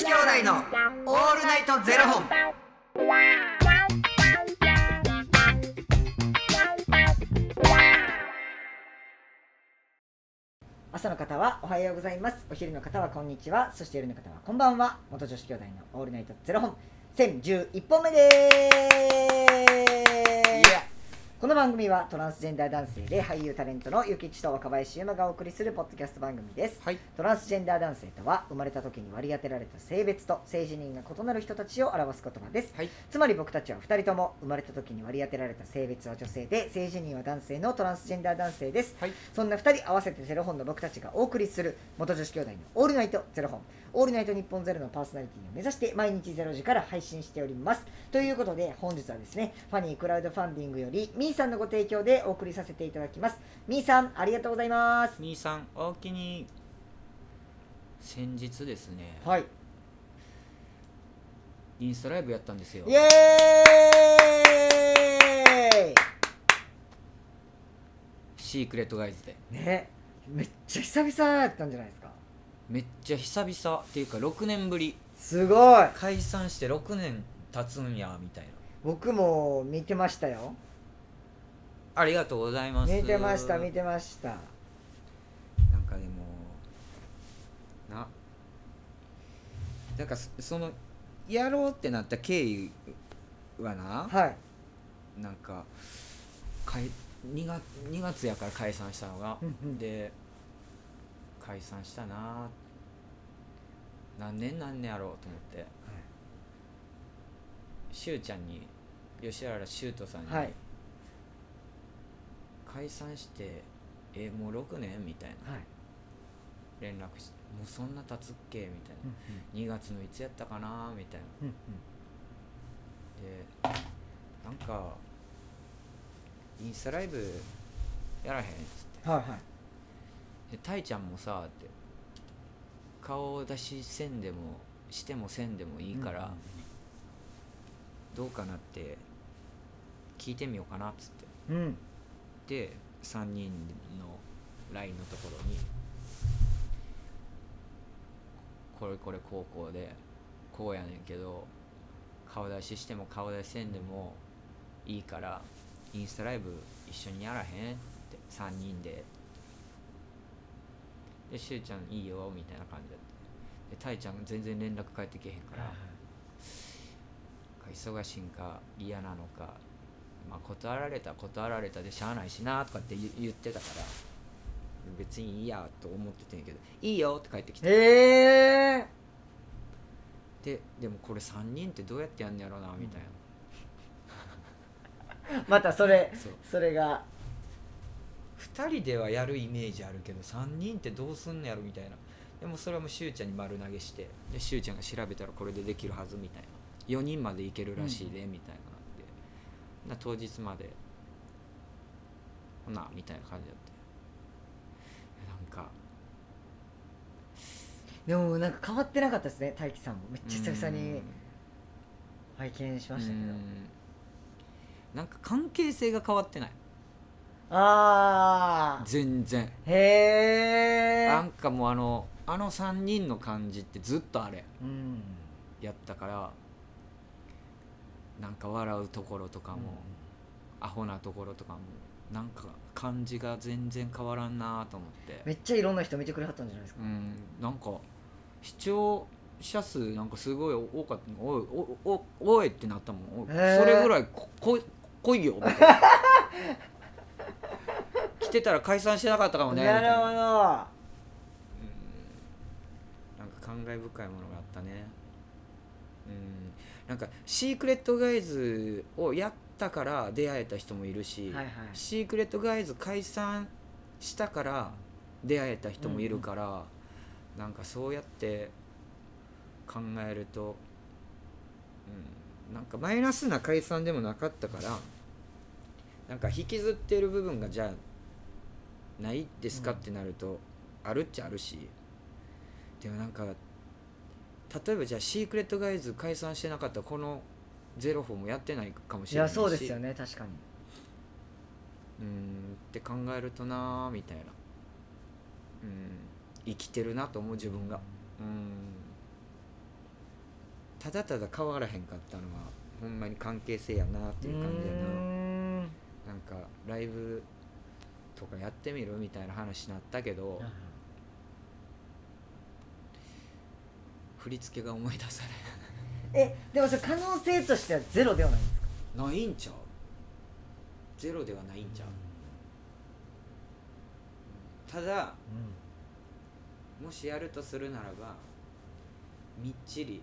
子兄弟のオールナイトゼロ本。朝の方はおはようございます。お昼の方はこんにちは。そして夜の方はこんばんは。元女子兄弟のオールナイトゼロ本。1011本目です。この番組はトランスジェンダー男性で俳優タレントのゆきちと若林優馬がお送りするポッドキャスト番組ですはい。トランスジェンダー男性とは生まれた時に割り当てられた性別と性自認が異なる人たちを表す言葉ですはい。つまり僕たちは2人とも生まれた時に割り当てられた性別は女性で性自認は男性のトランスジェンダー男性ですはい。そんな2人合わせてゼロ本の僕たちがお送りする元女子兄弟のオールナイトゼロ本オールナイト日本ゼロのパーソナリティを目指して毎日ゼロ時から配信しております。ということで本日はですねファニークラウドファンディングよりみーさんのご提供でお送りさせていただきます。みーさんありがとうございます兄さんおおきに先日ですねはい。インスタライブやったんですよ。イエーイ！シークレットガイズで。ねめっちゃ久々やったんじゃないですかめっちゃ久々っていうか6年ぶり。すごい。解散して6年経つんやみたいな。僕も見てましたよ。ありがとうございます。見てました見てました。なんかでもななんかそそのやろうってなった経緯はなはい。なんかかい 2, 月2月やから解散したのが、で解散したな何年何年やろうと思って。しゅうちゃんに吉原しゅうとさんに、はい。解散してえもう6年みたいな。はい。連絡してもうそんな経つっけみたいうんな2月のいつやったかなみたいな。うんうん。でなんかインスタライブやらへんっつって。はいはい。でタイちゃんもさって顔出しせんでもしてもせんでもいいから、どうかなって聞いてみようかなっつって。うん。うんで3人の LINE のところにこれこれこうこうでこうやねんけど顔出ししても顔出しせんでもいいからインスタライブ一緒にやらへんって3人ででしゅうちゃんいいよみたいな感じだってでたいちゃん全然連絡返ってけへんから忙しいんか嫌なのか、まあ、断られたら断られたでしゃあないしなとかって言言ってたから別にいいやと思っててんやけど「いいよ」って帰ってきて。へえででもこれ3人ってどうやってやんねやろなみたいな、またそれそう。それが2人ではやるイメージあるけど3人ってどうすんのやろみたいな。でもそれはもうしゅうちゃんに丸投げしてでしゅうちゃんが調べたらこれでできるはずみたいな。4人までいけるらしいで、みたいなので。な当日まで。ほなみたいな感じだって。なんか。でもなんか変わってなかったですね大輝さんも。めっちゃ久々にうん。拝見しましたけど。うん。なんか関係性が変わってないああ全然。へえなんかもうあのあの3人の感じってずっとあれ。うん。やったからなんか笑うところとかも、アホなところとかもなんか感じが全然変わらんなと思って。めっちゃいろんな人見てくれはったんじゃないですか。うん。なんか視聴者数なんかすごい多かったの。おいおおおいってなったもん。それぐらいここ来いよみたいな 来てたら解散してなかったかもねなるほど。うん。なんか感慨深いものがあったね。うん。なんかシークレットガイズをやったから出会えた人もいるし、はいはい。シークレットガイズ解散したから出会えた人もいるから、なんかそうやって考えると、うん、なんかマイナスな解散でもなかったからなんか引きずってる部分がじゃあないですか？ってなると、あるっちゃあるし。でもなんか例えばじゃあシークレットガイズ解散してなかったらこのゼロフォもやってないかもしいれないし。やそうですよね。確かに。うーん。って考えるとなーみたいな。うん。生きてるなと思う自分が。うん。ただただ変わらへんかったのはほんまに関係性やなっていう感じやな。なんかライブとかやってみるみたいな話になったけど振り付けが思い出さえでもそれ可能性としてはゼロではないんですか？れないんちゃう？ゼロではないんちゃう。ただもしやるとするならばみっちり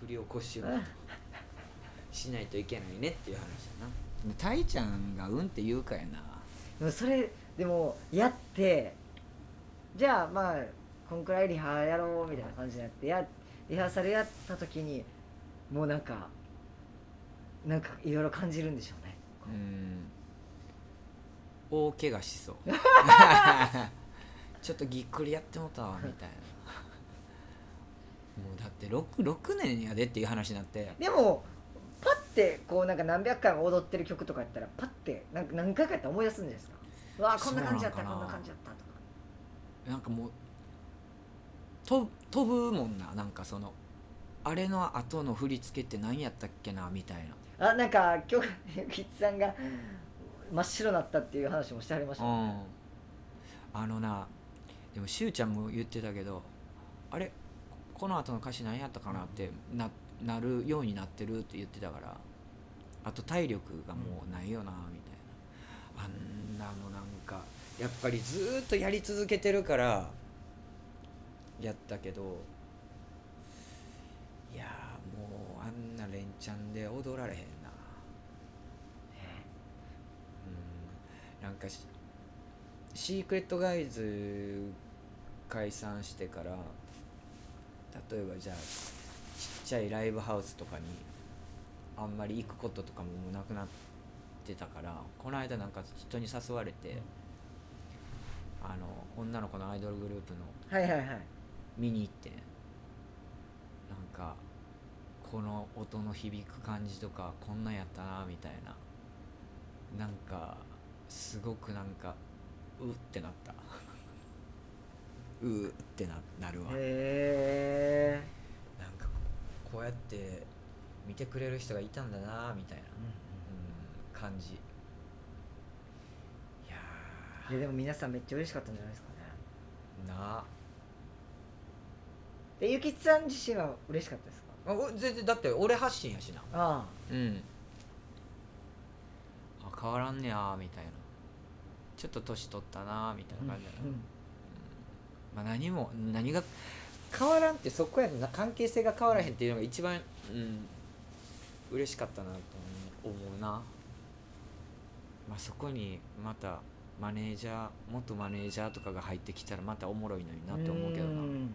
振り起こしを しないといけないねっていう話やなたいちゃんがうんって言うかやな。でもそれでもやってじゃあまあこんくらいリハやろうみたいな感じになってやリハーサルやった時にもうなんかなんかいろいろ感じるんでしょうね。うん。大怪我しそう。ちょっとぎっくりやってもたわみたいな。もうだって 6, 6年やでっていう話になって。でもてこうなんか何百回も踊ってる曲とかやったらパッてなんか何回かやったら思い出すんじゃないですか。うわあこんな感じやったこんな感じやったとか。なんかもうと飛ぶもんな。なんかそのあれの後の振り付けって何やったっけなみたいな。あなんか今日キッズさんが真っ白になったっていう話もしてはりました。うもん。あのなでもしゅうちゃんも言ってたけどあれこの後の歌詞何やったかなってななるようになってるって言ってたからあと体力がもうないよなみたいな。あんなのなんかやっぱりずっとやり続けてるからやったけどいやもうあんな連チャンで踊られへんな。うん。なんかしシークレットガイズ解散してから例えばじゃあちっちゃいライブハウスとかにあんまり行くこととかもなくなってたからこの間なんか人に誘われてあの女の子のアイドルグループのはいはいはい。見に行ってなんかこの音の響く感じとかこんなんやったなみたいななんかすごくなんかうってなった。うーってななるわ。へえかこうやって見てくれる人がいたんだなみたいな、うん、感じ。いやいやでも皆さんめっちゃ嬉しかったんじゃないですかね。ーな。あでゆきつさん自身は嬉しかったですか？あお全然だって俺発信やしな。あうん。あ変わらんねやみたいな。ちょっと年取ったなみたいあな感じだな、うん。まあ、何も何が変わらんってそこやんな関係性が変わらへんっていうのが一番うん嬉しかったなと思うな。まあそこにまたマネージャー元マネージャーとかが入ってきたらまたおもろいのになって思うけどな。うん。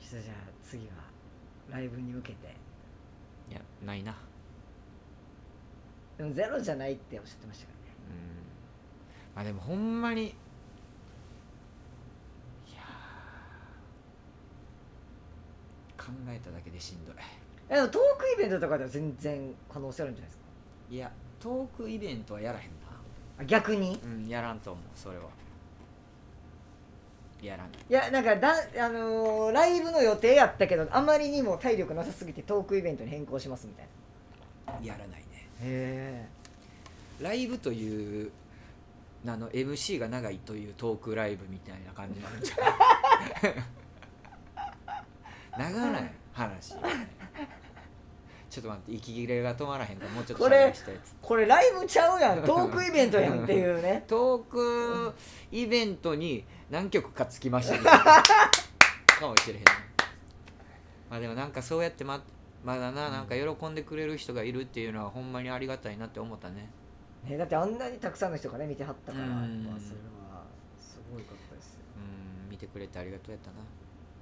じゃあ次はライブに向けて。いやないな。でもゼロじゃないっておっしゃってましたからね。うん。まあでもほんまにいやー考えただけでしんどい。えでもトークイベントとかでは全然可能性あるんじゃないですか？いやトークイベントはやらへんな。あ逆に？うんやらんと思うそれは。やらん。いやなんかだ、あのーライブの予定やったけどあまりにも体力なさすぎてトークイベントに変更しますみたいな。やらないね。へライブというあの MC が長いというトークライブみたいな感じなんじゃない？長ない話。ちょっと待って息切れが止まらへんからもうちょっとこれこれライブちゃうやんトークイベントやんっていうね。トークイベントに何曲かつきましたみたいなかもしれへん。まあでもなんかそうやってままだななんか喜んでくれる人がいるっていうのはほんまにありがたいなって思ったね。ねだってあんなにたくさんの人がね見てはったから、うん。まあ、それはすごいことですよ。うん見てくれてありがとうやったな。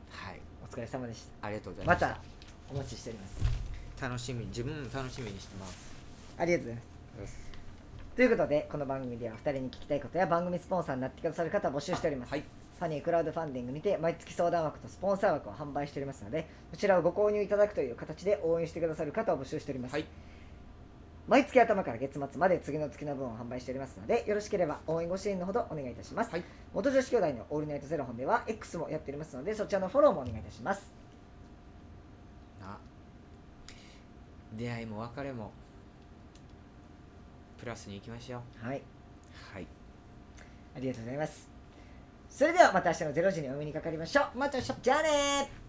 はいお疲れ様でした。ありがとうございました。またお待ちしております。楽しみ自分も楽しみにしてます。ありがとうございます。ということでこの番組では2人に聞きたいことや番組スポンサーになってくださる方を募集しております、はい。ファニークラウドファンディングにて毎月相談枠とスポンサー枠を販売しておりますのでこちらをご購入いただくという形で応援してくださる方を募集しております、はい毎月頭から月末まで次の月の分を販売しておりますのでよろしければ応援ご支援のほどお願いいたします、はい。元女子兄弟のオールナイトゼロ本では X もやっておりますのでそちらのフォローもお願いいたします。な出会いも別れもプラスに行きましょう。はい。はい。ありがとうございます。それではまた明日の0時にお目にかかりましょう。また明日。じゃあねー